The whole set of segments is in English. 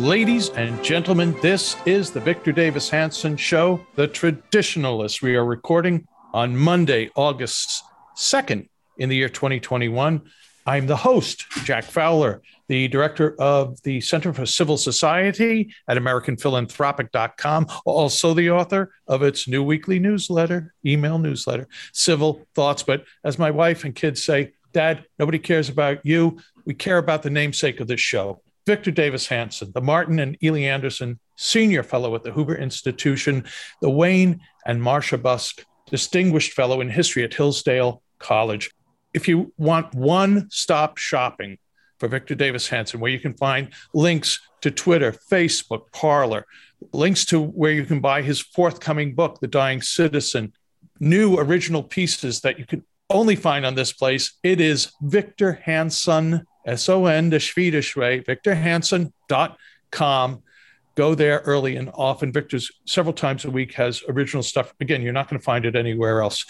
Ladies and gentlemen. This is the Victor Davis Hanson Show, The Traditionalist. We are recording on Monday, August 2nd in the year 2021. I'm the host, Jack Fowler, the director of the Center for Civil Society at AmericanPhilanthropic.com, also the author of its new weekly newsletter, email newsletter, Civil Thoughts. But as my wife and kids say, Dad, nobody cares about you. We care about the namesake of this show. Victor Davis Hanson, the Martin and Illie Anderson Senior Fellow at the Hoover Institution, the Wayne and Marcia Buske Distinguished Fellow in History at Hillsdale College. If you want one stop shopping for Victor Davis Hanson, where you can find links to Twitter, Facebook, Parler, links to where you can buy his forthcoming book, The Dying Citizen, new original pieces that you can only find on this place, it is Victor Hanson S-O-N, the Swedish way, victorhanson.com. Go there early and often. Victor's several times a week has original stuff. Again, you're not going to find it anywhere else.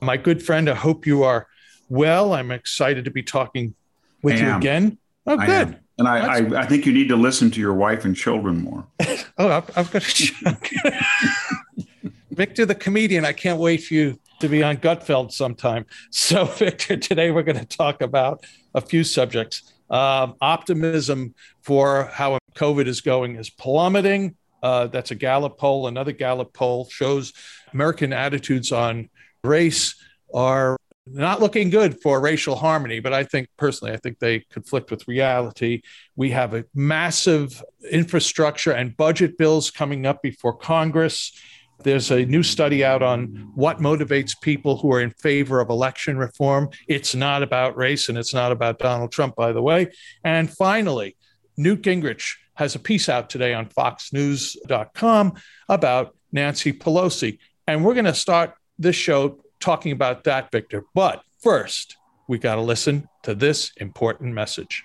My good friend, I hope you are well. I'm excited to be talking with you again. Oh, I good. am. And I, I, I, think you need to listen to your wife and children more. oh, I've, I've got to. Victor, the comedian, I can't wait for you to be on Gutfeld sometime. So, Victor, today we're going to talk about a few subjects. Um, optimism for how COVID is going is plummeting. Uh, that's a Gallup poll. Another Gallup poll shows American attitudes on race are not looking good for racial harmony. But I think personally, I think they conflict with reality. We have a massive infrastructure and budget bills coming up before Congress. There's a new study out on what motivates people who are in favor of election reform. It's not about race and it's not about Donald Trump, by the way. And finally, Newt Gingrich has a piece out today on foxnews.com about Nancy Pelosi. And we're going to start this show talking about that, Victor. But first, we got to listen to this important message.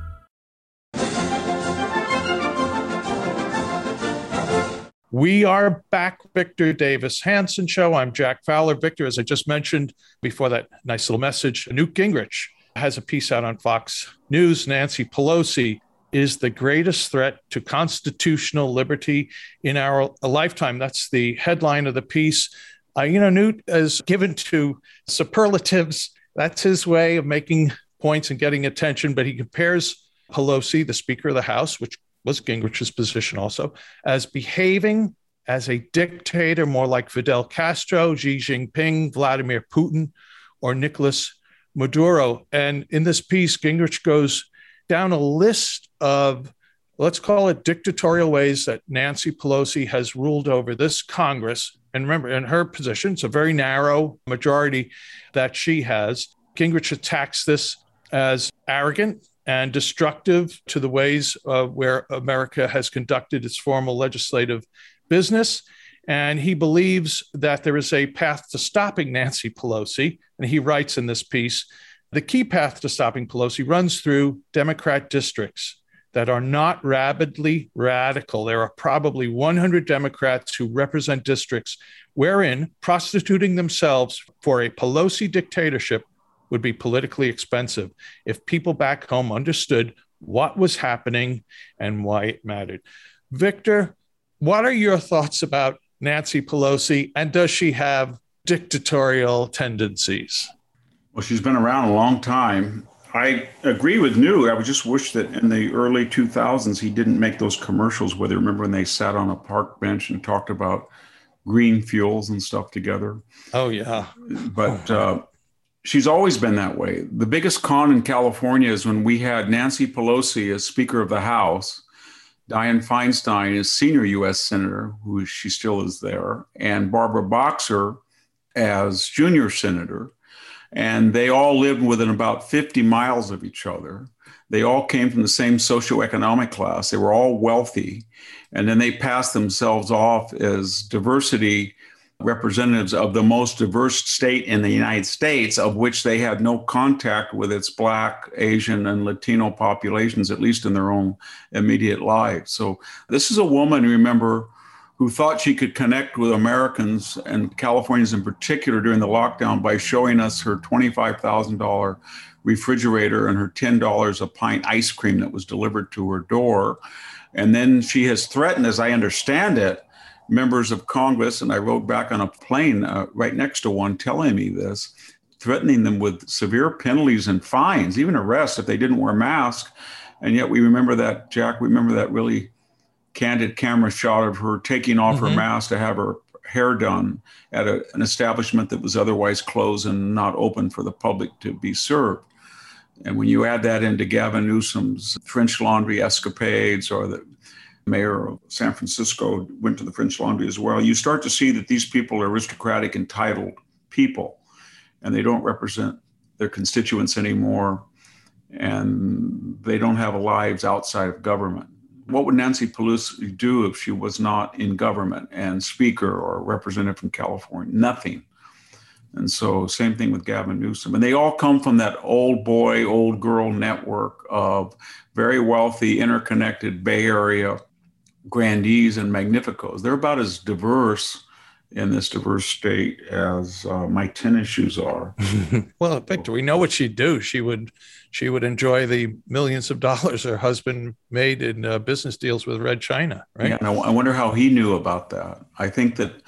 We are back, Victor Davis Hanson Show. I'm Jack Fowler. Victor, as I just mentioned before that nice little message, Newt Gingrich has a piece out on Fox News. Nancy Pelosi is the greatest threat to constitutional liberty in our lifetime. That's the headline of the piece. Uh, you know, Newt is given to superlatives. That's his way of making points and getting attention, but he compares Pelosi, the Speaker of the House, which was Gingrich's position also, as behaving as a dictator, more like Fidel Castro, Xi Jinping, Vladimir Putin, or Nicolas Maduro. And in this piece, Gingrich goes down a list of, let's call it dictatorial ways that Nancy Pelosi has ruled over this Congress. And remember, in her position, it's a very narrow majority that she has. Gingrich attacks this as arrogant, and destructive to the ways uh, where America has conducted its formal legislative business. And he believes that there is a path to stopping Nancy Pelosi. And he writes in this piece the key path to stopping Pelosi runs through Democrat districts that are not rabidly radical. There are probably 100 Democrats who represent districts wherein prostituting themselves for a Pelosi dictatorship would be politically expensive if people back home understood what was happening and why it mattered. Victor, what are your thoughts about Nancy Pelosi and does she have dictatorial tendencies? Well, she's been around a long time. I agree with Newt. I would just wish that in the early 2000s he didn't make those commercials where they remember when they sat on a park bench and talked about green fuels and stuff together. Oh yeah. But uh, she's always been that way. The biggest con in California is when we had Nancy Pelosi as Speaker of the House, Dianne Feinstein as senior U.S. senator, who she still is there, and Barbara Boxer as junior senator and they all lived within about 50 miles of each other. They all came from the same socioeconomic class. They were all wealthy. And then they passed themselves off as diversity representatives of the most diverse state in the United States, of which they had no contact with its Black, Asian, and Latino populations, at least in their own immediate lives. So, this is a woman, remember, who thought she could connect with Americans and Californians in particular during the lockdown by showing us her $25,000 refrigerator and her $10 a pint ice cream that was delivered to her door. And then she has threatened, as I understand it, members of Congress, and I rode back on a plane uh, right next to one telling me this, threatening them with severe penalties and fines, even arrests if they didn't wear masks. And yet we remember that, Jack, we remember that really candid camera shot of her taking off mm-hmm. her mask to have her hair done at a, an establishment that was otherwise closed and not open for the public to be served. And when you add that into Gavin Newsom's French Laundry escapades or the mayor of San Francisco went to the French Laundry as well, you start to see that these people are aristocratic, entitled people, and they don't represent their constituents anymore, and they don't have lives outside of government what would Nancy Pelosi do if she was not in government and speaker or representative from California? Nothing. And so, same thing with Gavin Newsom. And they all come from that old boy, old girl network of very wealthy, interconnected Bay Area grandees and magnificos. They're about as diverse in this diverse state as uh, my tennis shoes are. well, Victor, we know what she'd do. She would she would enjoy the millions of dollars her husband made in uh, business deals with Red China, right? Yeah, and I, I wonder how he knew about that. I think that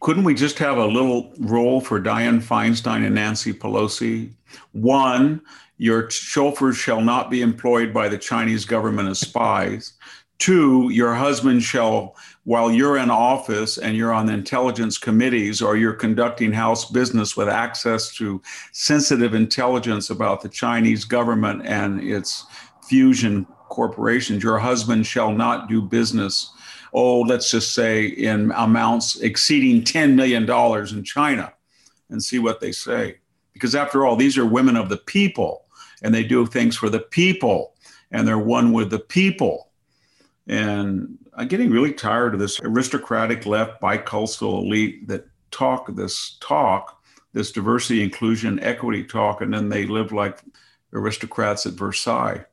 couldn't we just have a little role for Dianne Feinstein and Nancy Pelosi? One, your chauffeurs shall not be employed by the Chinese government as spies. Two, your husband shall, while you're in office and you're on intelligence committees or you're conducting house business with access to sensitive intelligence about the Chinese government and its fusion corporations, your husband shall not do business, oh, let's just say in amounts exceeding $10 million in China and see what they say. Because after all, these are women of the people and they do things for the people and they're one with the people and I'm getting really tired of this aristocratic left bicultural elite that talk this talk, this diversity, inclusion, equity talk, and then they live like aristocrats at Versailles.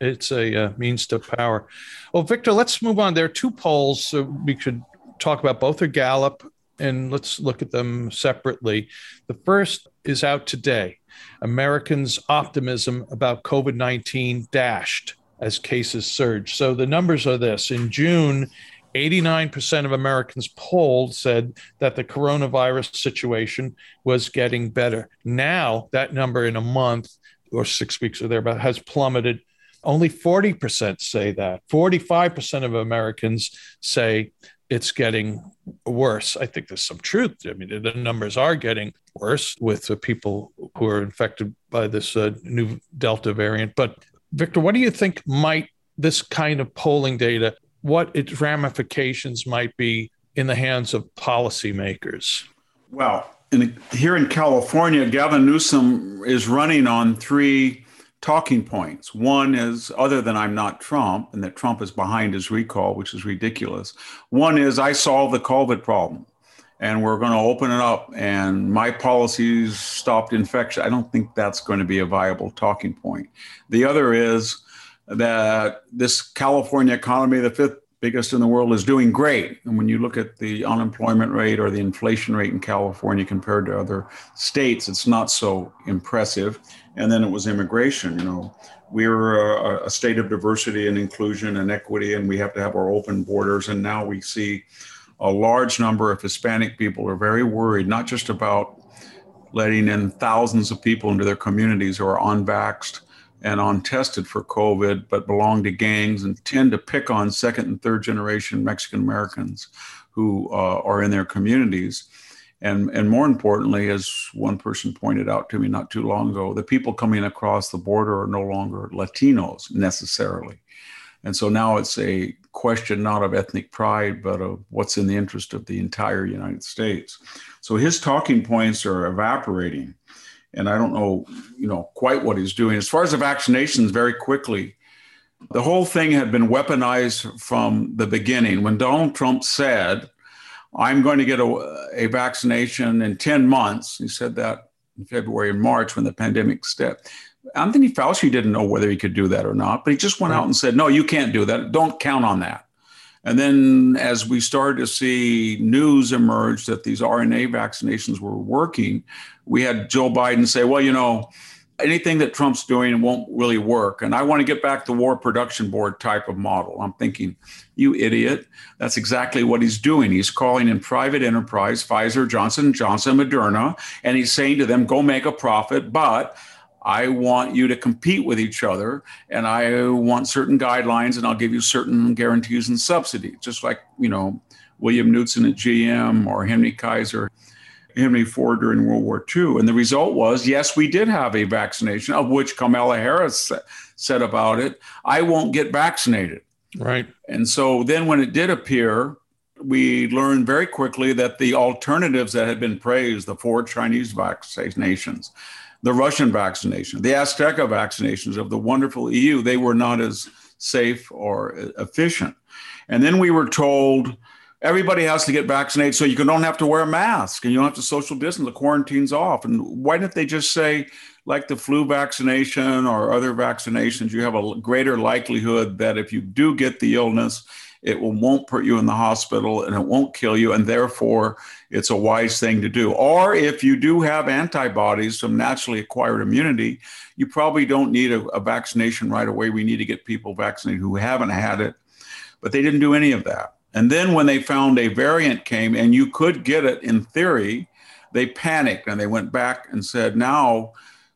It's a uh, means to power. Well, Victor, let's move on. There are two polls so we could talk about. Both are Gallup, and let's look at them separately. The first is out today. Americans' optimism about COVID 19 dashed as cases surge. So the numbers are this in June, 89% of Americans polled said that the coronavirus situation was getting better. Now, that number in a month or six weeks or thereabout has plummeted. Only 40% say that. 45% of Americans say it's getting worse. I think there's some truth. I mean, the numbers are getting worse with the people who are infected by this uh, new Delta variant. But Victor, what do you think might this kind of polling data, what its ramifications might be in the hands of policymakers? Well, in, here in California, Gavin Newsom is running on three talking points. One is other than I'm not Trump and that Trump is behind his recall, which is ridiculous. One is I solve the COVID problem and we're going to open it up and my policies stopped infection. I don't think that's going to be a viable talking point. The other is that this California economy, the fifth biggest in the world, is doing great. And when you look at the unemployment rate or the inflation rate in California compared to other states, it's not so impressive. And then it was immigration. You know, we're a, a state of diversity and inclusion and equity, and we have to have our open borders. And now we see a large number of Hispanic people are very worried, not just about letting in thousands of people into their communities who are unvaxxed and untested for COVID, but belong to gangs and tend to pick on second and third generation Mexican Americans who uh, are in their communities. And, and more importantly, as one person pointed out to me not too long ago, the people coming across the border are no longer Latinos necessarily. And so now it's a question not of ethnic pride, but of what's in the interest of the entire United States. So his talking points are evaporating. And I don't know, you know, quite what he's doing. As far as the vaccinations, very quickly, the whole thing had been weaponized from the beginning. When Donald Trump said, I'm going to get a, a vaccination in 10 months, he said that in February and March when the pandemic stepped. Anthony Fauci didn't know whether he could do that or not, but he just went right. out and said, No, you can't do that. Don't count on that. And then, as we started to see news emerge that these RNA vaccinations were working, we had Joe Biden say, Well, you know, anything that Trump's doing won't really work. And I want to get back to war production board type of model. I'm thinking, you idiot. That's exactly what he's doing. He's calling in private enterprise, Pfizer, Johnson Johnson, Moderna, and he's saying to them, go make a profit, but I want you to compete with each other, and I want certain guidelines, and I'll give you certain guarantees and subsidies, just like you know William Knudsen at GM or Henry Kaiser, Henry Ford during World War II. And the result was, yes, we did have a vaccination, of which Kamala Harris said about it, "I won't get vaccinated." Right. And so then, when it did appear, we learned very quickly that the alternatives that had been praised, the four Chinese vaccinations, the Russian vaccination, the Azteca vaccinations of the wonderful EU, they were not as safe or efficient. And then we were told everybody has to get vaccinated so you don't have to wear a mask and you don't have to social distance, the quarantine's off. And why didn't they just say, like the flu vaccination or other vaccinations, you have a greater likelihood that if you do get the illness, it will, won't put you in the hospital and it won't kill you. And therefore, it's a wise thing to do. Or if you do have antibodies, some naturally acquired immunity, you probably don't need a, a vaccination right away. We need to get people vaccinated who haven't had it. But they didn't do any of that. And then when they found a variant came and you could get it in theory, they panicked and they went back and said, now,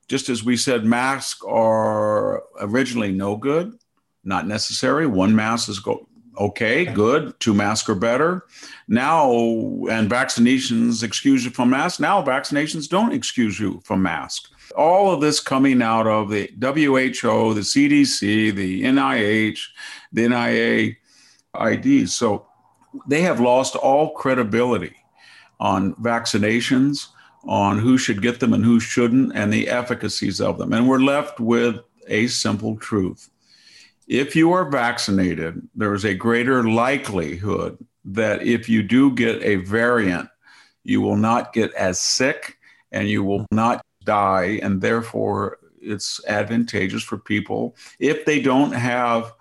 just as we said, masks are originally no good, not necessary. One mask is go- Okay, good. Two masks are better. Now, and vaccinations excuse you from masks. Now, vaccinations don't excuse you from masks. All of this coming out of the WHO, the CDC, the NIH, the NIAID. So they have lost all credibility on vaccinations, on who should get them and who shouldn't, and the efficacies of them. And we're left with a simple truth if you are vaccinated, there is a greater likelihood that if you do get a variant, you will not get as sick and you will not die. And therefore, it's advantageous for people if they don't have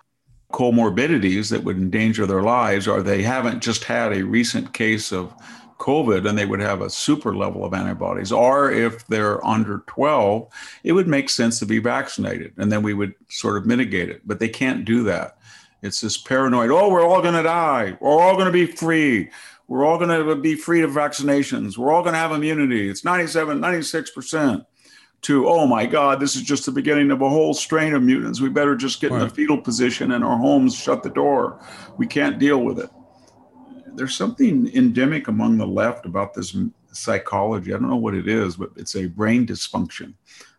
comorbidities that would endanger their lives or they haven't just had a recent case of COVID and they would have a super level of antibodies. Or if they're under 12, it would make sense to be vaccinated and then we would sort of mitigate it. But they can't do that. It's this paranoid, oh, we're all going to die. We're all going to be free. We're all going to be free of vaccinations. We're all going to have immunity. It's 97, 96%. To, oh my God, this is just the beginning of a whole strain of mutants. We better just get right. in the fetal position in our homes, shut the door. We can't deal with it there's something endemic among the left about this psychology. I don't know what it is, but it's a brain dysfunction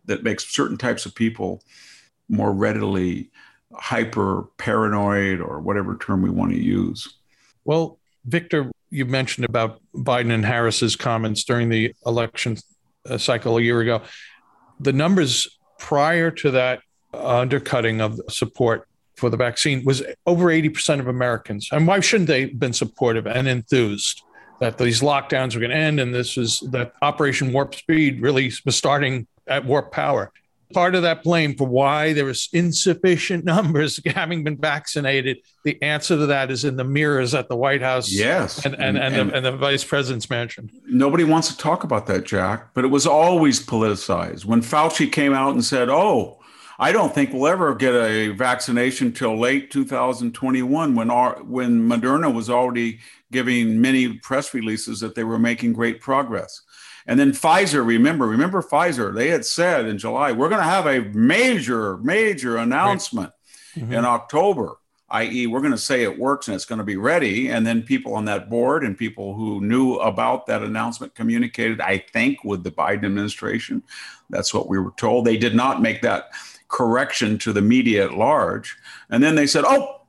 that makes certain types of people more readily hyper paranoid or whatever term we want to use. Well, Victor, you mentioned about Biden and Harris's comments during the election uh, cycle a year ago. The numbers prior to that undercutting of support for the vaccine was over 80% of Americans. And why shouldn't they have been supportive and enthused that these lockdowns were going to end and this was that Operation Warp Speed really was starting at warp power? part of that blame for why there was insufficient numbers having been vaccinated. The answer to that is in the mirrors at the White House. Yes. And, and, and, and, the, and the vice president's mansion. Nobody wants to talk about that, Jack, but it was always politicized. When Fauci came out and said, oh, I don't think we'll ever get a vaccination till late 2021 when our, when Moderna was already giving many press releases that they were making great progress. And then Pfizer, remember, remember Pfizer, they had said in July, we're going to have a major, major announcement right. mm-hmm. in October, i.e., we're going to say it works and it's going to be ready. And then people on that board and people who knew about that announcement communicated, I think, with the Biden administration. That's what we were told. They did not make that correction to the media at large. And then they said, oh,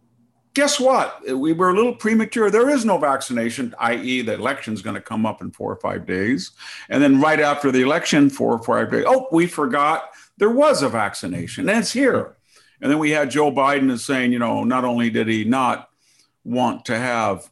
guess what? We were a little premature. There is no vaccination, i.e., the election is going to come up in four or five days. And then right after the election, four or five days, oh, we forgot there was a vaccination and it's here. And then we had Joe Biden is saying, you know, not only did he not want to have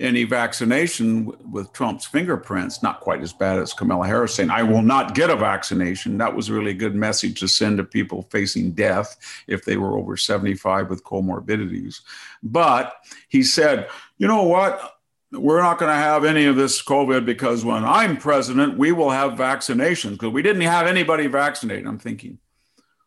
any vaccination with Trump's fingerprints, not quite as bad as Kamala Harris saying, I will not get a vaccination. That was really a good message to send to people facing death if they were over 75 with comorbidities. But he said, you know what? We're not going to have any of this COVID because when I'm president, we will have vaccinations because we didn't have anybody vaccinated. I'm thinking,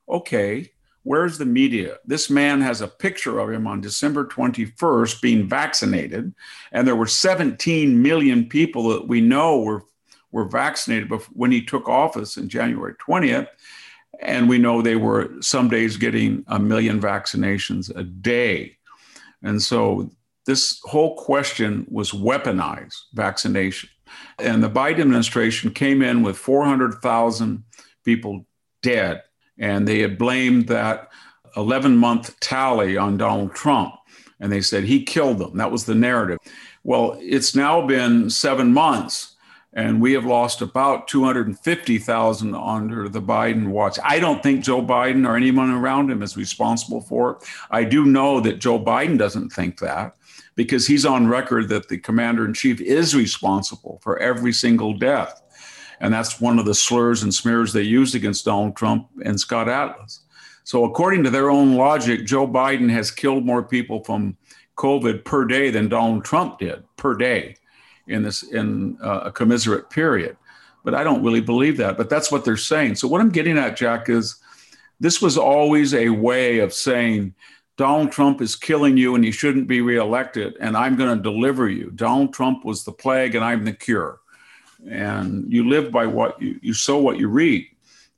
okay, Where's the media? This man has a picture of him on December 21st being vaccinated, and there were 17 million people that we know were, were vaccinated when he took office in January 20th. And we know they were some days getting a million vaccinations a day. And so this whole question was weaponized vaccination. And the Biden administration came in with 400,000 people dead and they had blamed that 11 month tally on Donald Trump. And they said he killed them. That was the narrative. Well, it's now been seven months, and we have lost about 250,000 under the Biden watch. I don't think Joe Biden or anyone around him is responsible for it. I do know that Joe Biden doesn't think that because he's on record that the commander in chief is responsible for every single death. And that's one of the slurs and smears they used against Donald Trump and Scott Atlas. So, according to their own logic, Joe Biden has killed more people from COVID per day than Donald Trump did per day in this in uh, a commiserate period. But I don't really believe that. But that's what they're saying. So, what I'm getting at, Jack, is this was always a way of saying Donald Trump is killing you and he shouldn't be reelected, and I'm going to deliver you. Donald Trump was the plague, and I'm the cure and you live by what you, you sow what you reap.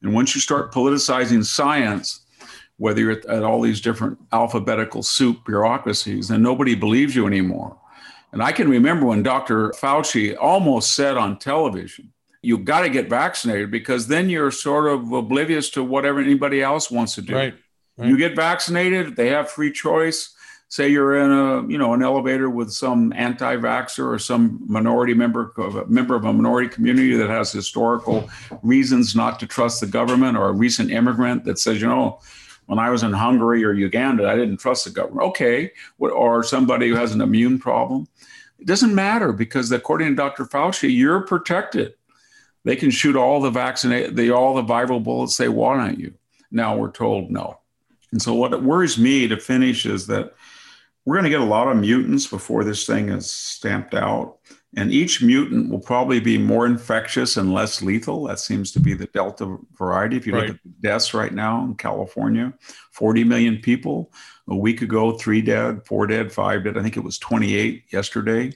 And once you start politicizing science, whether you're at, at all these different alphabetical soup bureaucracies, then nobody believes you anymore. And I can remember when Dr. Fauci almost said on television, you got to get vaccinated because then you're sort of oblivious to whatever anybody else wants to do. Right, right. You get vaccinated, they have free choice say you're in a you know an elevator with some anti-vaxxer or some minority member of a member of a minority community that has historical reasons not to trust the government or a recent immigrant that says you know when I was in Hungary or Uganda, I didn't trust the government. Okay, or somebody who has an immune problem. It doesn't matter because according to Dr. Fauci, you're protected. They can shoot all the vaccinate, the all the viral bullets they want at you. Now we're told no. And so what worries me to finish is that we're going to get a lot of mutants before this thing is stamped out. And each mutant will probably be more infectious and less lethal. That seems to be the Delta variety. If you right. look at the deaths right now in California, 40 million people. A week ago, three dead, four dead, five dead. I think it was 28 yesterday.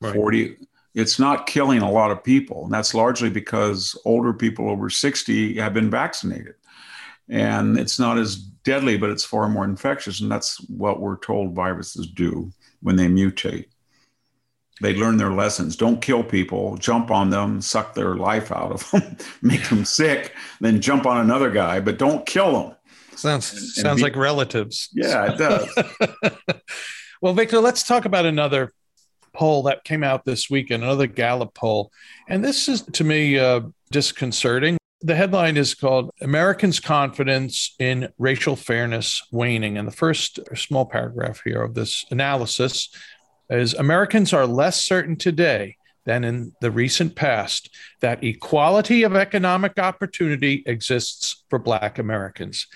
Right. 40. It's not killing a lot of people. And that's largely because older people over 60 have been vaccinated. And it's not as deadly, but it's far more infectious. And that's what we're told viruses do when they mutate. They learn their lessons. Don't kill people, jump on them, suck their life out of them, make them sick, then jump on another guy, but don't kill them. Sounds and, sounds be, like relatives. Yeah, it does. well, Victor, let's talk about another poll that came out this weekend, another Gallup poll. And this is to me uh, disconcerting the headline is called Americans' Confidence in Racial Fairness Waning. And the first small paragraph here of this analysis is Americans are less certain today than in the recent past that equality of economic opportunity exists for Black Americans.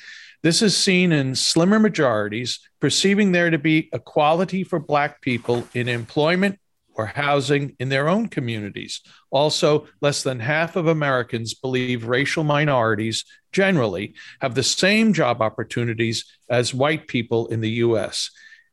This is seen in slimmer majorities perceiving there to be equality for Black people in employment or housing in their own communities. Also, less than half of Americans believe racial minorities generally have the same job opportunities as white people in the US.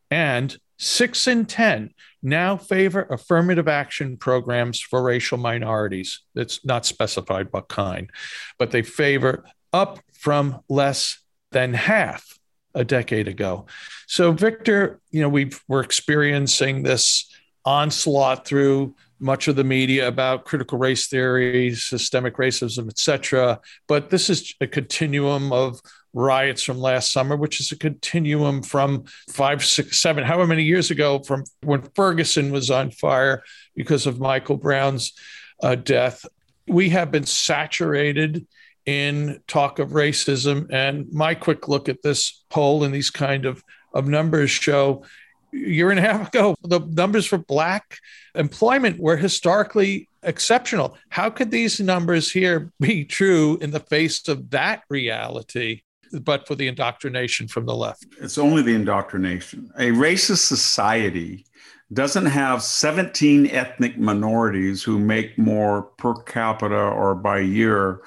And six in 10 now favor affirmative action programs for racial minorities. It's not specified what kind, but they favor up from less than half a decade ago. So, Victor, you know, we we're experiencing this onslaught through much of the media about critical race theory, systemic racism, etc. But this is a continuum of riots from last summer, which is a continuum from five, six, seven, however many years ago, from when Ferguson was on fire because of Michael Brown's uh, death. We have been saturated in talk of racism. And my quick look at this poll and these kind of, of numbers show year and a half ago, the numbers for Black employment were historically exceptional. How could these numbers here be true in the face of that reality? But for the indoctrination from the left. It's only the indoctrination. A racist society doesn't have 17 ethnic minorities who make more per capita or by year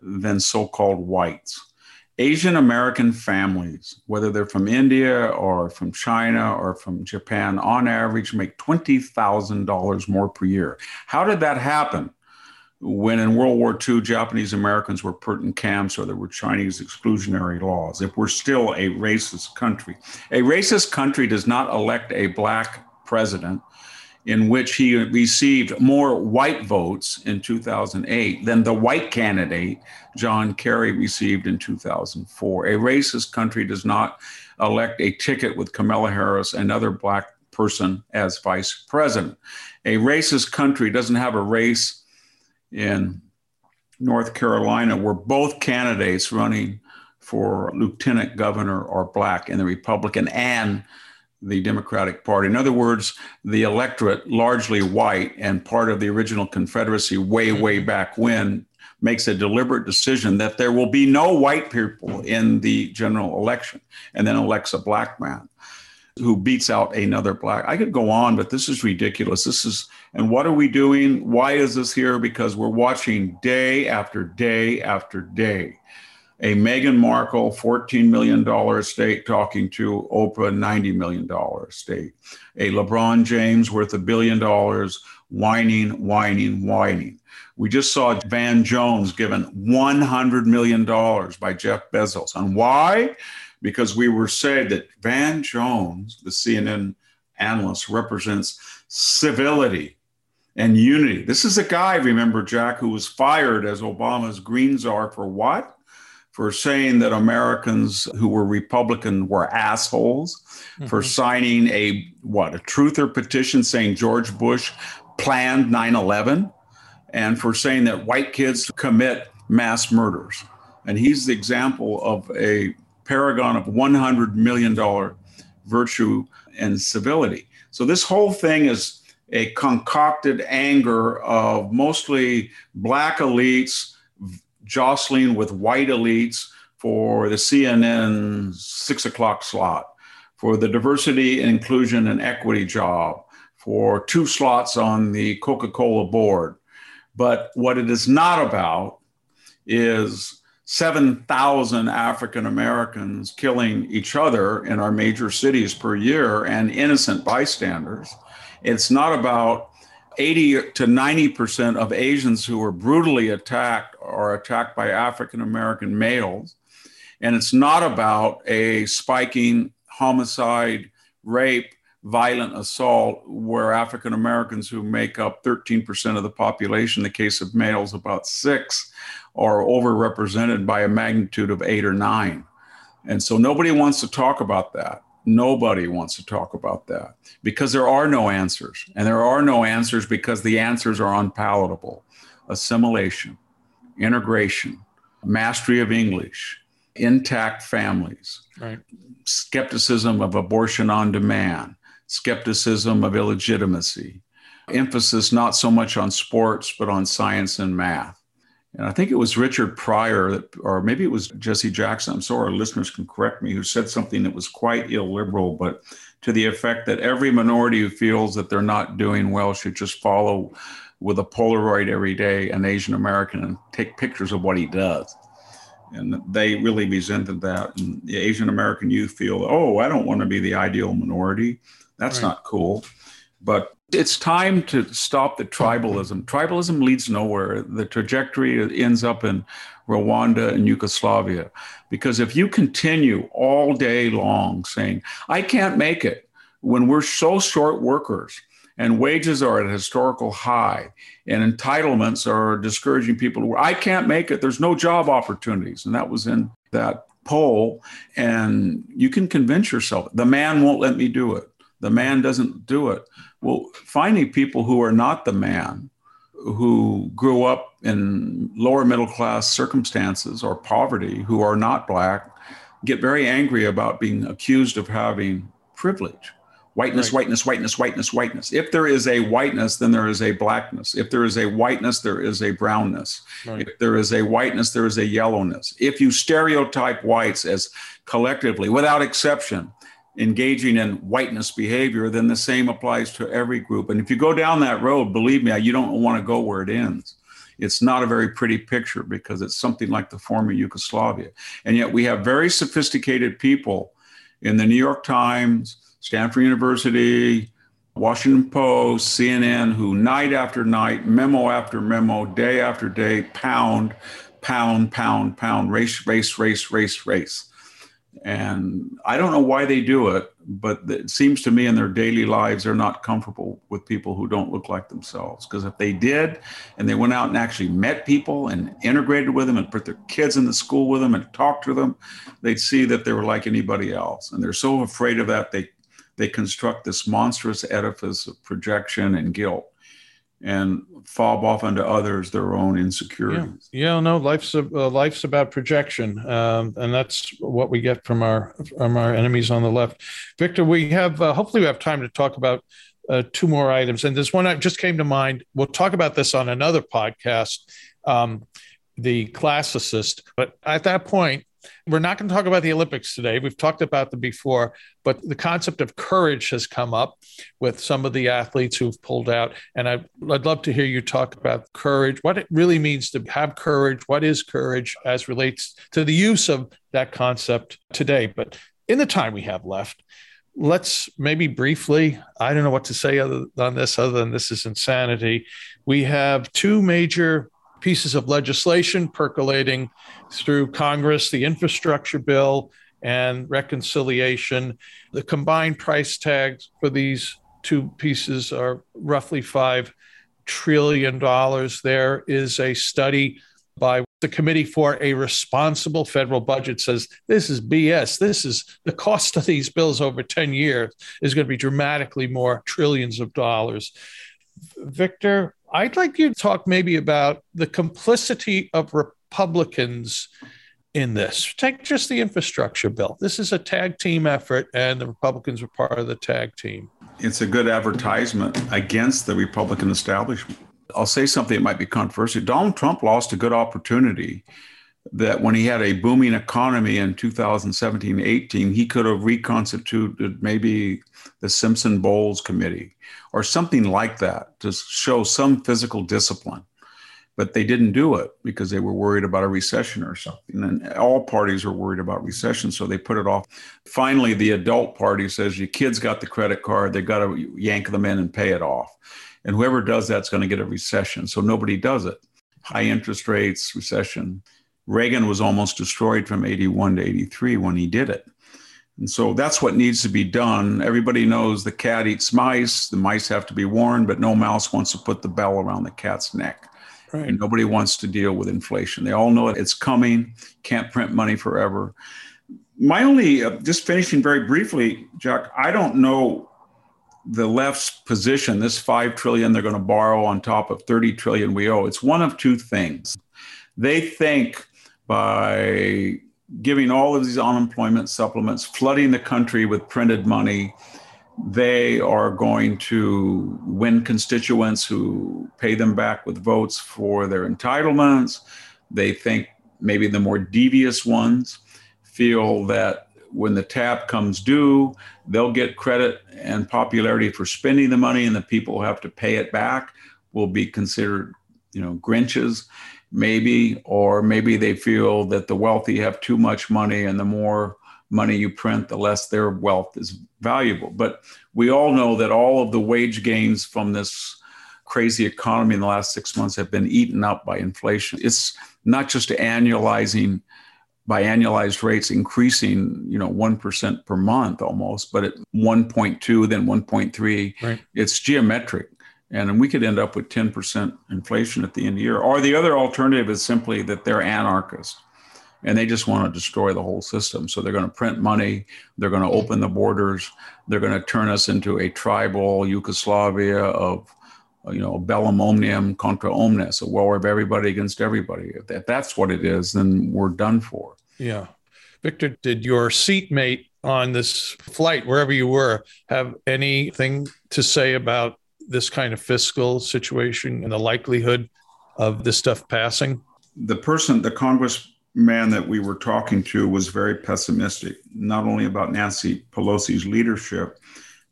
than so called whites. Asian American families, whether they're from India or from China or from Japan, on average make $20,000 more per year. How did that happen? When in World War II, Japanese Americans were put in camps or there were Chinese exclusionary laws, if we're still a racist country. A racist country does not elect a black president in which he received more white votes in 2008 than the white candidate John Kerry received in 2004. A racist country does not elect a ticket with Kamala Harris, another black person, as vice president. A racist country doesn't have a race in North Carolina where both candidates running for lieutenant governor are black in the Republican and the Democratic Party. In other words, the electorate, largely white and part of the original Confederacy way, mm-hmm. way back when, makes a deliberate decision that there will be no white people in the general election and then elects a black man who beats out another black. I could go on, but this is ridiculous. This is, and what are we doing? Why is this here? Because we're watching day after day after day a Meghan Markle $14 million estate talking to Oprah $90 million estate, a LeBron James worth a billion dollars whining, whining, whining. We just saw Van Jones given $100 million by Jeff Bezos. And why? Because we were said that Van Jones, the CNN analyst, represents civility and unity. This is a guy, remember, Jack, who was fired as Obama's green czar for what? For saying that Americans who were Republican were assholes, mm-hmm. for signing a what a truther petition saying George Bush planned 9/11, and for saying that white kids commit mass murders. And he's the example of a paragon of 100 million dollar virtue and civility. So this whole thing is a concocted anger of mostly black elites jostling with white elites for the CNN six o'clock slot, for the diversity inclusion and equity job, for two slots on the Coca Cola board. But what it is not about is 7,000 African Americans killing each other in our major cities per year and innocent bystanders. It's not about 80 to 90% of Asians who are brutally attacked are attacked by African American males. And it's not about a spiking homicide, rape, violent assault, where African Americans who make up 13% of the population, in the case of males, about six, are overrepresented by a magnitude of eight or nine. And so nobody wants to talk about that. Nobody wants to talk about that because there are no answers. And there are no answers because the answers are unpalatable assimilation, integration, mastery of English, intact families, right. skepticism of abortion on demand, skepticism of illegitimacy, emphasis not so much on sports, but on science and math. And I think it was Richard Pryor, or maybe it was Jesse Jackson. I'm sorry, our listeners can correct me, who said something that was quite illiberal, but to the effect that every minority who feels that they're not doing well should just follow with a Polaroid every day an Asian American and take pictures of what he does. And they really resented that. And the Asian American youth feel, oh, I don't want to be the ideal minority. That's right. not cool. But it's time to stop the tribalism. Tribalism leads nowhere. The trajectory ends up in Rwanda and Yugoslavia. Because if you continue all day long saying, I can't make it, when we're so short workers and wages are at a historical high and entitlements are discouraging people to work, I can't make it, there's no job opportunities. And that was in that poll. And you can convince yourself, the man won't let me do it. The man doesn't do it. Well, finding people who are not the man, who grew up in lower middle class circumstances or poverty, who are not black, get very angry about being accused of having privilege. Whiteness, right. whiteness, whiteness, whiteness, whiteness. If there is a whiteness, then there is a blackness. If there is a whiteness, there is a brownness. Right. If there is a whiteness, there is a yellowness. If you stereotype whites as collectively, without exception, engaging in whiteness behavior, then the same applies to every group. And if you go down that road, believe me, you don't want to go where it ends. It's not a very pretty picture because it's something like the former Yugoslavia. And yet we have very sophisticated people in the New York Times, Stanford University, Washington Post, CNN, who night after night, memo after memo, day after day, pound, pound, pound, pound, race, race, race, race, race and I don't know why they do it, but it seems to me in their daily lives, they're not comfortable with people who don't look like themselves. Because if they did, and they went out and actually met people and integrated with them and put their kids in the school with them and talked to them, they'd see that they were like anybody else. And they're so afraid of that, they, they construct this monstrous edifice of projection and guilt and fob off onto others their own insecurities. Yeah, yeah no, life's a, uh, life's about projection, um, and that's what we get from our from our enemies on the left. Victor, we have uh, hopefully we have time to talk about uh, two more items, and this one that just came to mind. We'll talk about this on another podcast. Um, the classicist, but at that point, we're not going to talk about the Olympics today. We've talked about them before, but the concept of courage has come up with some of the athletes who've pulled out. And I'd, I'd love to hear you talk about courage, what it really means to have courage, what is courage as relates to the use of that concept today. But in the time we have left, let's maybe briefly, I don't know what to say other on this, other than this is insanity. We have two major pieces of legislation percolating through Congress the infrastructure bill and reconciliation. The combined price tags for these two pieces are roughly $5 trillion. There is a study by the Committee for a Responsible Federal Budget says this is BS. This is the cost of these bills over 10 years is going to be dramatically more trillions of dollars. Victor, I'd like you to talk maybe about the complicity of Republicans in this. Take just the infrastructure bill. This is a tag team effort, and the Republicans were part of the tag team. It's a good advertisement against the Republican establishment. I'll say something that might be controversial. Donald Trump lost a good opportunity that when he had a booming economy in 2017 18, he could have reconstituted maybe the Simpson Bowles Committee or something like that to show some physical discipline. But they didn't do it because they were worried about a recession or something. And all parties are worried about recession, so they put it off. Finally, the adult party says your kids got the credit card, they've got to yank them in and pay it off. And whoever does that's going to get a recession. So nobody does it. High interest rates, recession. Reagan was almost destroyed from 81 to 83 when he did it. And so that's what needs to be done. Everybody knows the cat eats mice, the mice have to be warned, but no mouse wants to put the bell around the cat's neck. Right. And nobody wants to deal with inflation. They all know it. it's coming, can't print money forever. My only, uh, just finishing very briefly, Jack, I don't know the left's position, this 5 trillion they're going to borrow on top of 30 trillion we owe. It's one of two things. They think by giving all of these unemployment supplements, flooding the country with printed money, they are going to win constituents who pay them back with votes for their entitlements. They think maybe the more devious ones feel that when the tap comes due, they'll get credit and popularity for spending the money, and the people who have to pay it back will be considered, you know, Grinches, maybe, or maybe they feel that the wealthy have too much money, and the more money you print, the less their wealth is valuable. But we all know that all of the wage gains from this crazy economy in the last six months have been eaten up by inflation. It's not just annualizing by annualized rates increasing, you know, 1% per month almost, but at 1.2, then 1.3, right. it's geometric. And we could end up with 10% inflation at the end of the year. Or the other alternative is simply that they're anarchists and they just want to destroy the whole system. So they're going to print money, they're going to open the borders, they're going to turn us into a tribal Yugoslavia of, you know, bellum omnium contra omnes, a war of everybody against everybody. If that's what it is, then we're done for. Yeah. Victor, did your seatmate on this flight, wherever you were, have anything to say about this kind of fiscal situation and the likelihood of this stuff passing? The person, the congressman that we were talking to was very pessimistic, not only about Nancy Pelosi's leadership,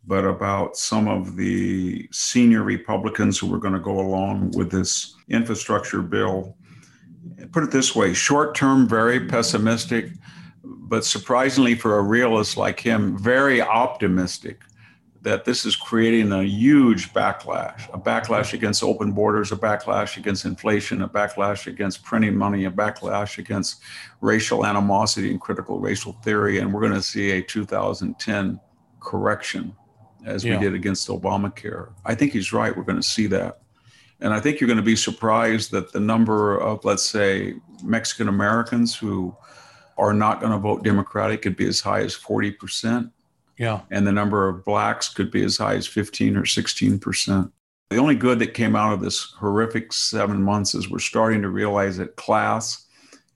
but about some of the senior Republicans who were going to go along with this infrastructure bill. Put it this way short term, very pessimistic, but surprisingly for a realist like him, very optimistic that this is creating a huge backlash a backlash against open borders, a backlash against inflation, a backlash against printing money, a backlash against racial animosity and critical racial theory. And we're going to see a 2010 correction as yeah. we did against Obamacare. I think he's right. We're going to see that. And I think you're going to be surprised that the number of, let's say, Mexican Americans who are not going to vote Democratic could be as high as 40%. Yeah. And the number of blacks could be as high as 15 or 16%. The only good that came out of this horrific seven months is we're starting to realize that class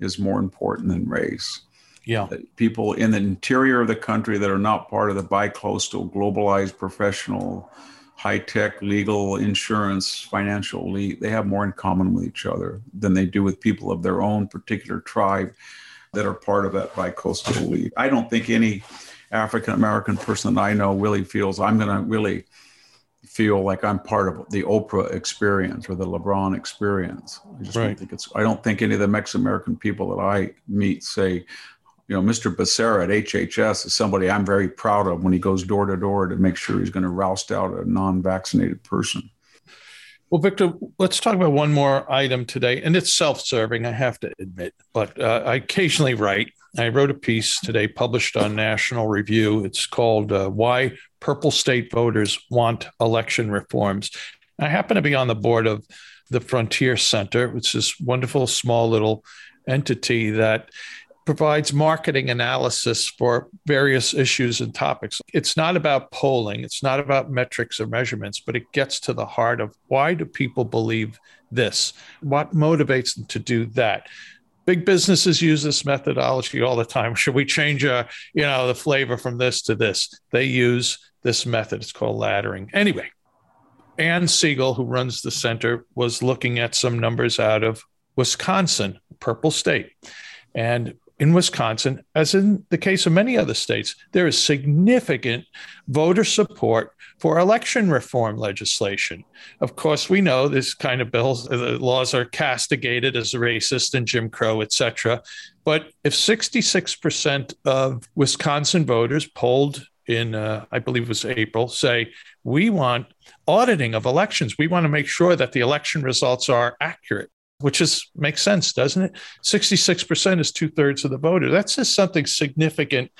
is more important than race. Yeah. That people in the interior of the country that are not part of the bi-coastal, globalized, professional, high-tech, legal, insurance, financial elite, they have more in common with each other than they do with people of their own particular tribe that are part of that bi-coastal elite. I don't think any African American person that I know really feels I'm going to really feel like I'm part of the Oprah experience or the LeBron experience. I just right. don't think it's. I don't think any of the Mexican American people that I meet say, you know, Mr. Becerra at HHS is somebody I'm very proud of when he goes door to door to make sure he's going to roust out a non-vaccinated person. Well, Victor, let's talk about one more item today, and it's self-serving. I have to admit, but uh, I occasionally write I wrote a piece today published on National Review. It's called uh, Why Purple State Voters Want Election Reforms. I happen to be on the board of the Frontier Center, which is wonderful small little entity that provides marketing analysis for various issues and topics. It's not about polling, it's not about metrics or measurements, but it gets to the heart of why do people believe this? What motivates them to do that? Big businesses use this methodology all the time. Should we change, uh, you know, the flavor from this to this? They use this method. It's called laddering. Anyway, Ann Siegel, who runs the center, was looking at some numbers out of Wisconsin, purple state. And in Wisconsin, as in the case of many other states, there is significant voter support for election reform legislation. Of course, we know this kind of bills, the laws are castigated as racist and Jim Crow, et cetera. But if 66% of Wisconsin voters polled in, uh, I believe it was April, say, we want auditing of elections, we want to make sure that the election results are accurate which is makes sense, doesn't it? 66% is two thirds of the voter. That says something significant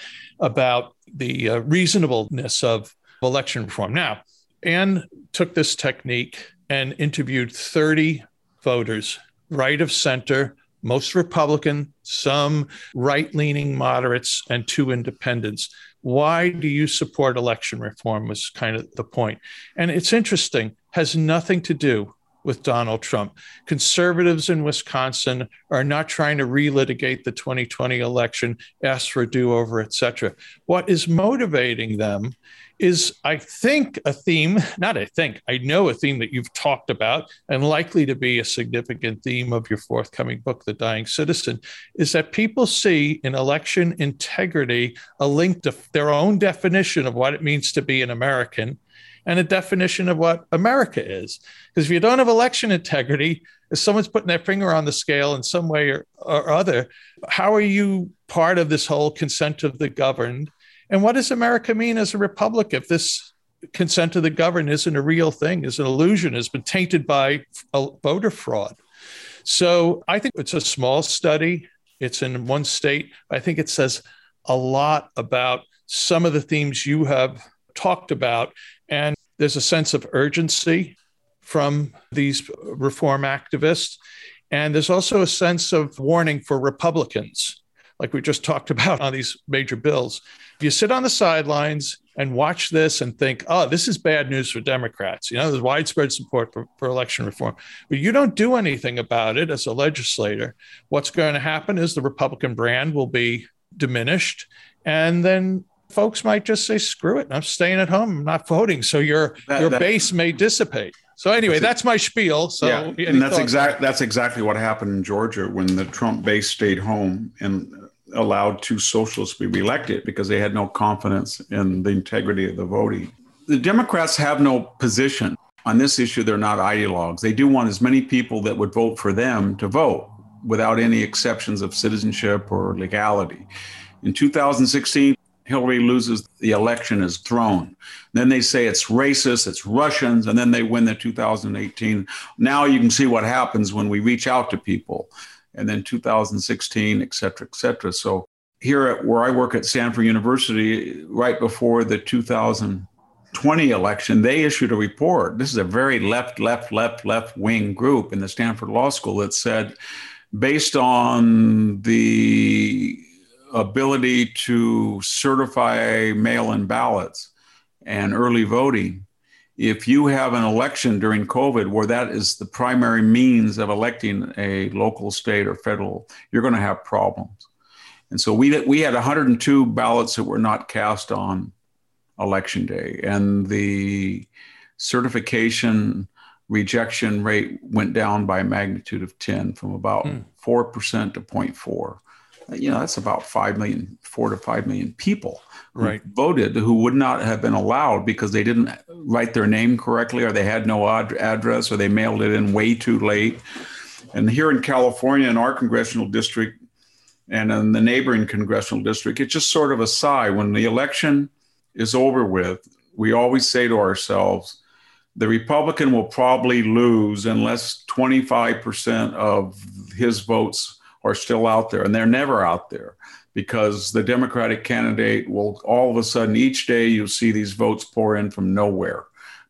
about the uh, reasonableness of election reform. Now, Anne took this technique and interviewed 30 voters, right of center, most Republican, some right leaning moderates, and two independents. Why do you support election reform? Was kind of the point. And it's interesting, has nothing to do with Donald Trump. Conservatives in Wisconsin are not trying to relitigate the 2020 election, ask for a do-over, etc. What is motivating them is, I think, a theme, not I think, I know a theme that you've talked about and likely to be a significant theme of your forthcoming book, The Dying Citizen, is that people see in election integrity a link to their own definition of what it means to be an American and a definition of what America is. Because if you don't have election integrity, if someone's putting their finger on the scale in some way or, or other, how are you part of this whole consent of the governed? And what does America mean as a republic if this consent of the governed isn't a real thing, is an illusion, has been tainted by voter fraud? So I think it's a small study. It's in one state. I think it says a lot about some of the themes you have talked about. And there's a sense of urgency from these reform activists. And there's also a sense of warning for Republicans, like we just talked about on these major bills. If you sit on the sidelines and watch this and think, oh, this is bad news for Democrats, you know, there's widespread support for, for election reform, but you don't do anything about it as a legislator, what's going to happen is the Republican brand will be diminished. And then folks might just say, "Screw it, I'm staying at home. I'm not voting." So your that, your that, base may dissipate. So anyway, that's, that's my spiel. So yeah, and that's exactly that's exactly what happened in Georgia when the Trump base stayed home and allowed two socialists to be elected because they had no confidence in the integrity of the voting. The Democrats have no position on this issue. They're not ideologues. They do want as many people that would vote for them to vote without any exceptions of citizenship or legality. In 2016, Hillary loses the election is thrown. Then they say it's racist, it's Russians, and then they win the 2018. Now you can see what happens when we reach out to people. And then 2016, et cetera, et cetera. So here at where I work at Stanford University, right before the 2020 election, they issued a report. This is a very left, left, left, left wing group in the Stanford Law School that said, based on the ability to certify mail in ballots and early voting, if you have an election during COVID where that is the primary means of electing a local, state, or federal, you're going to have problems. And so we, we had 102 ballots that were not cast on election day, and the certification rejection rate went down by a magnitude of 10 from about mm. 4% to 0.4 you know that's about five million four to five million people right. voted who would not have been allowed because they didn't write their name correctly or they had no ad- address or they mailed it in way too late. And here in california in our congressional district and in the neighboring congressional district it's just sort of a sigh. When the election is over with we always say to ourselves the republican will probably lose unless 25% of his votes are still out there, and they're never out there because the Democratic candidate will all of a sudden each day you'll see these votes pour in from nowhere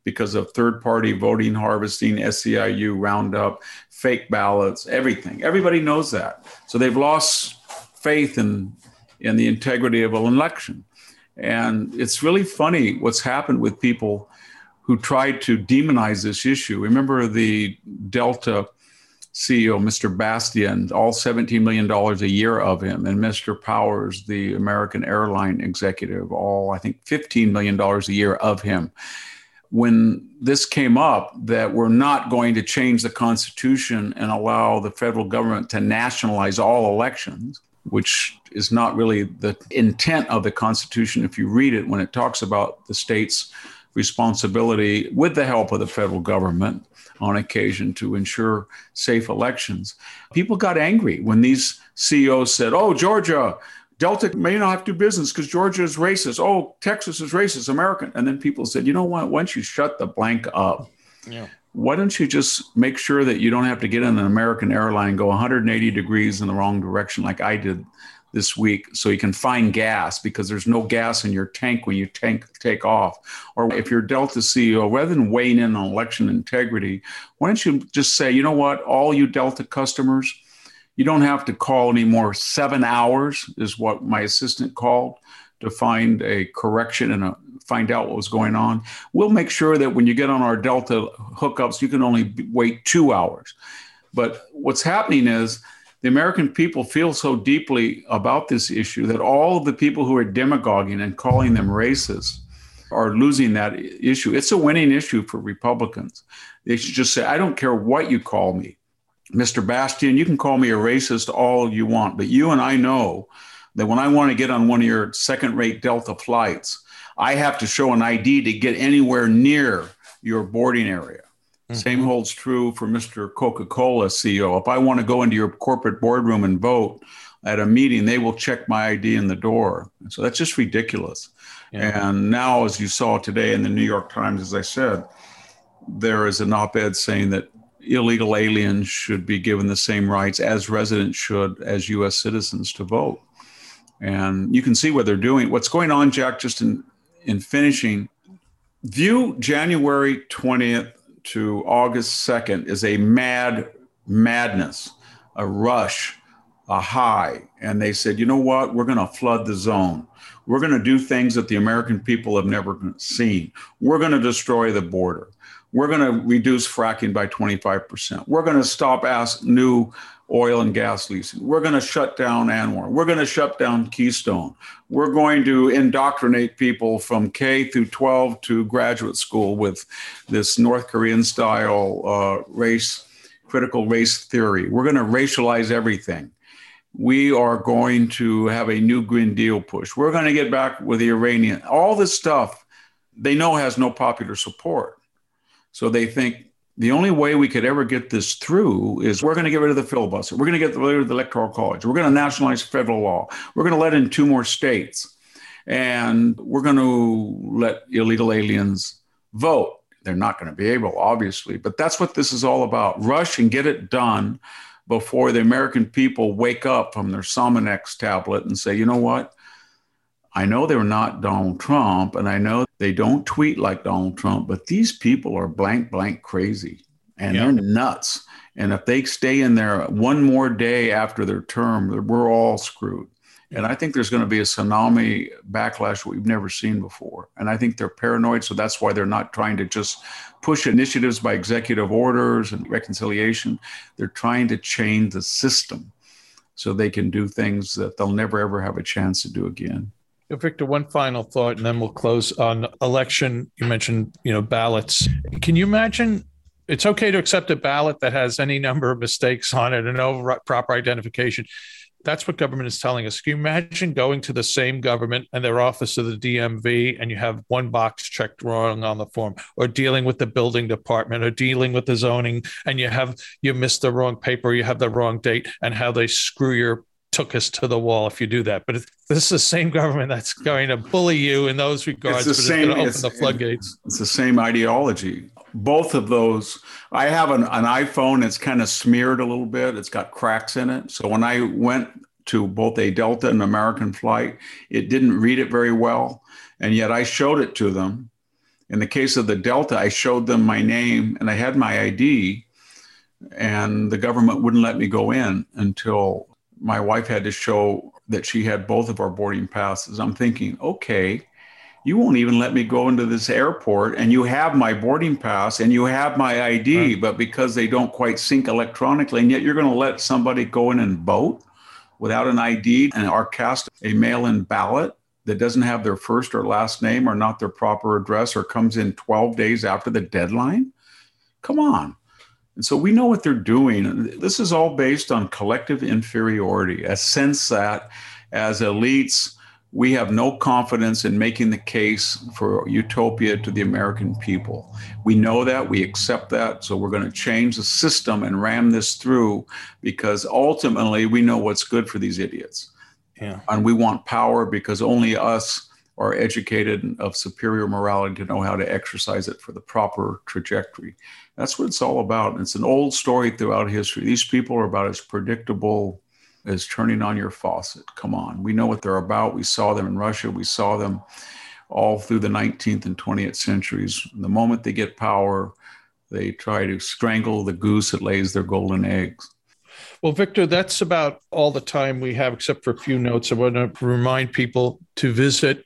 because of third party voting harvesting, SEIU, Roundup, fake ballots, everything. Everybody knows that. So they've lost faith in, in the integrity of an election. And it's really funny what's happened with people who tried to demonize this issue. Remember the Delta CEO, Mr. Bastian, all $17 million a year of him, and Mr. Powers, the American airline executive, all, I think, $15 million a year of him. When this came up, that we're not going to change the Constitution and allow the federal government to nationalize all elections, which is not really the intent of the Constitution if you read it when it talks about the state's responsibility with the help of the federal government on occasion to ensure safe elections. People got angry when these CEOs said, oh, Georgia, Delta may not have to do business because Georgia is racist. Oh, Texas is racist, American. And then people said, you know what? Why don't you shut the blank up? Yeah. Why don't you just make sure that you don't have to get in an American airline go 180 degrees in the wrong direction like I did this week so you can find gas because there's no gas in your tank when you tank take off. Or if you're Delta CEO, rather than weighing in on election integrity, why don't you just say, you know what, all you Delta customers, you don't have to call anymore. Seven hours is what my assistant called to find a correction and a find out what was going on. We'll make sure that when you get on our Delta hookups, you can only wait two hours. But what's happening is the American people feel so deeply about this issue that all of the people who are demagoguing and calling them racist are losing that issue. It's a winning issue for Republicans. They should just say, I don't care what you call me. Mr. Bastian, you can call me a racist all you want, but you and I know that when I want to get on one of your second rate Delta flights, I have to show an ID to get anywhere near your boarding area. Mm-hmm. Same holds true for Mr. Coca Cola CEO. If I want to go into your corporate boardroom and vote at a meeting, they will check my ID in the door. So that's just ridiculous. Yeah. And now, as you saw today in the New York Times, as I said, there is an op ed saying that illegal aliens should be given the same rights as residents should as US citizens to vote. And you can see what they're doing. What's going on, Jack, just in, in finishing, view January 20th to August 2nd is a mad madness, a rush, a high. And they said, you know what? We're going to flood the zone. We're going to do things that the American people have never seen. We're going to destroy the border. We're going to reduce fracking by 25%. We're going to stop ask new oil and gas leasing. We're going to shut down ANWR. We're going to shut down Keystone. We're going to indoctrinate people from K through 12 to graduate school with this North Korean style uh, race, critical race theory. We're going to racialize everything. We are going to have a new Green Deal push. We're going to get back with the Iranian. All this stuff they know has no popular support. So they think the only way we could ever get this through is we're going to get rid of the filibuster. We're going to get rid of the electoral college. We're going to nationalize federal law. We're going to let in two more states. And we're going to let illegal aliens vote. They're not going to be able, obviously, but that's what this is all about. Rush and get it done before the American people wake up from their Sominex tablet and say, you know what? I know they're not Donald Trump, and I know they don't tweet like Donald Trump, but these people are blank, blank crazy and yeah. they're nuts. And if they stay in there one more day after their term, we're all screwed. And I think there's going to be a tsunami backlash we've never seen before. And I think they're paranoid. So that's why they're not trying to just push initiatives by executive orders and reconciliation. They're trying to change the system so they can do things that they'll never, ever have a chance to do again. Victor, one final thought, and then we'll close on election. You mentioned, you know, ballots. Can you imagine? It's okay to accept a ballot that has any number of mistakes on it and no proper identification. That's what government is telling us. Can you imagine going to the same government and their office of the DMV and you have one box checked wrong on the form, or dealing with the building department, or dealing with the zoning, and you have you missed the wrong paper, you have the wrong date, and how they screw your took us to the wall if you do that. But this is the same government that's going to bully you in those regards. It's the same. It's, the floodgates. It's the same ideology. Both of those. I have an, an iPhone. It's kind of smeared a little bit. It's got cracks in it. So when I went to both a Delta and American flight, it didn't read it very well, and yet I showed it to them. In the case of the Delta, I showed them my name and I had my ID, and the government wouldn't let me go in until my wife had to show that she had both of our boarding passes. I'm thinking, okay, you won't even let me go into this airport and you have my boarding pass and you have my ID, right. but because they don't quite sync electronically, and yet you're going to let somebody go in and vote without an ID and are cast a mail in ballot that doesn't have their first or last name or not their proper address or comes in 12 days after the deadline? Come on. And so we know what they're doing. This is all based on collective inferiority, a sense that as elites, we have no confidence in making the case for utopia to the American people. We know that, we accept that, so we're going to change the system and ram this through because ultimately we know what's good for these idiots. Yeah. And we want power because only us are educated and of superior morality to know how to exercise it for the proper trajectory. That's what it's all about. It's an old story throughout history. These people are about as predictable as turning on your faucet. Come on. We know what they're about. We saw them in Russia. We saw them all through the 19th and 20th centuries. The moment they get power, they try to strangle the goose that lays their golden eggs. Well, Victor, that's about all the time we have, except for a few notes. I want to remind people to visit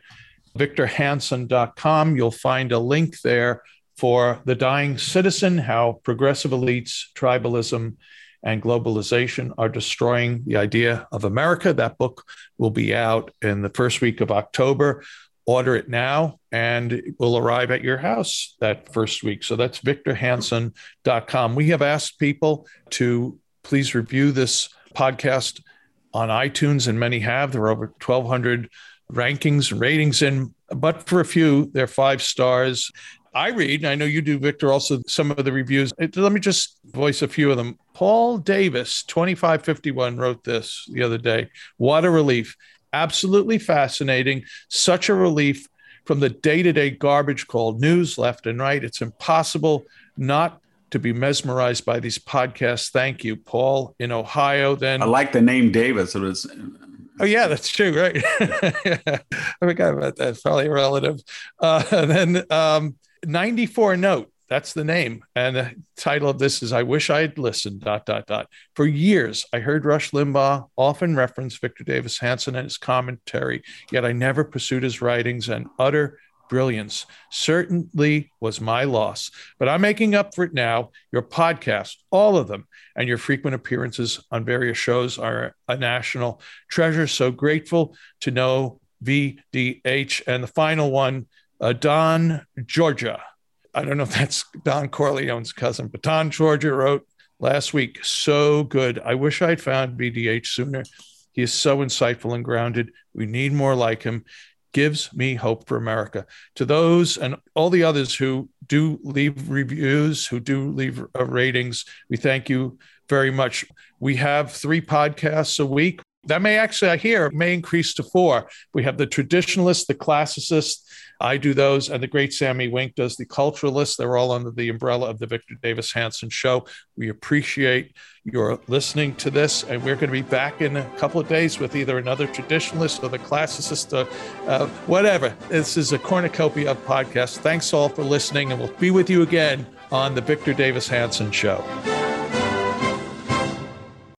victorhanson.com. You'll find a link there for The Dying Citizen How Progressive Elites, Tribalism, and Globalization Are Destroying the Idea of America. That book will be out in the first week of October. Order it now and it will arrive at your house that first week. So that's victorhanson.com. We have asked people to please review this podcast on iTunes, and many have. There are over 1,200 rankings and ratings in, but for a few, they're five stars. I read, and I know you do, Victor, also some of the reviews. Let me just voice a few of them. Paul Davis, 2551, wrote this the other day. What a relief. Absolutely fascinating. Such a relief from the day to day garbage called news left and right. It's impossible not to be mesmerized by these podcasts. Thank you, Paul, in Ohio. Then I like the name Davis. It was Oh yeah, that's true, right? I forgot about that. Probably relative. Uh, then um, 94 note. That's the name. And the title of this is I Wish I'd Listened, dot, dot, dot. For years, I heard Rush Limbaugh often reference Victor Davis Hanson and his commentary, yet I never pursued his writings and utter brilliance certainly was my loss. But I'm making up for it now. Your podcast, all of them, and your frequent appearances on various shows are a national treasure. So grateful to know VDH. And the final one, uh, Don Georgia. I don't know if that's Don Corleone's cousin, but Don Georgia wrote last week, so good. I wish I'd found VDH sooner. He is so insightful and grounded. We need more like him. Gives me hope for America. To those and all the others who do leave reviews, who do leave uh, ratings, we thank you very much. We have three podcasts a week. That may actually, I hear, may increase to four. We have the traditionalist, the classicist. I do those, and the great Sami Winc does the culturalist. They're all under the umbrella of the Victor Davis Hanson Show. We appreciate your listening to this, and we're going to be back in a couple of days with either another traditionalist or the classicist, or uh, whatever. This is a cornucopia of podcasts. Thanks all for listening, and we'll be with you again on the Victor Davis Hanson Show.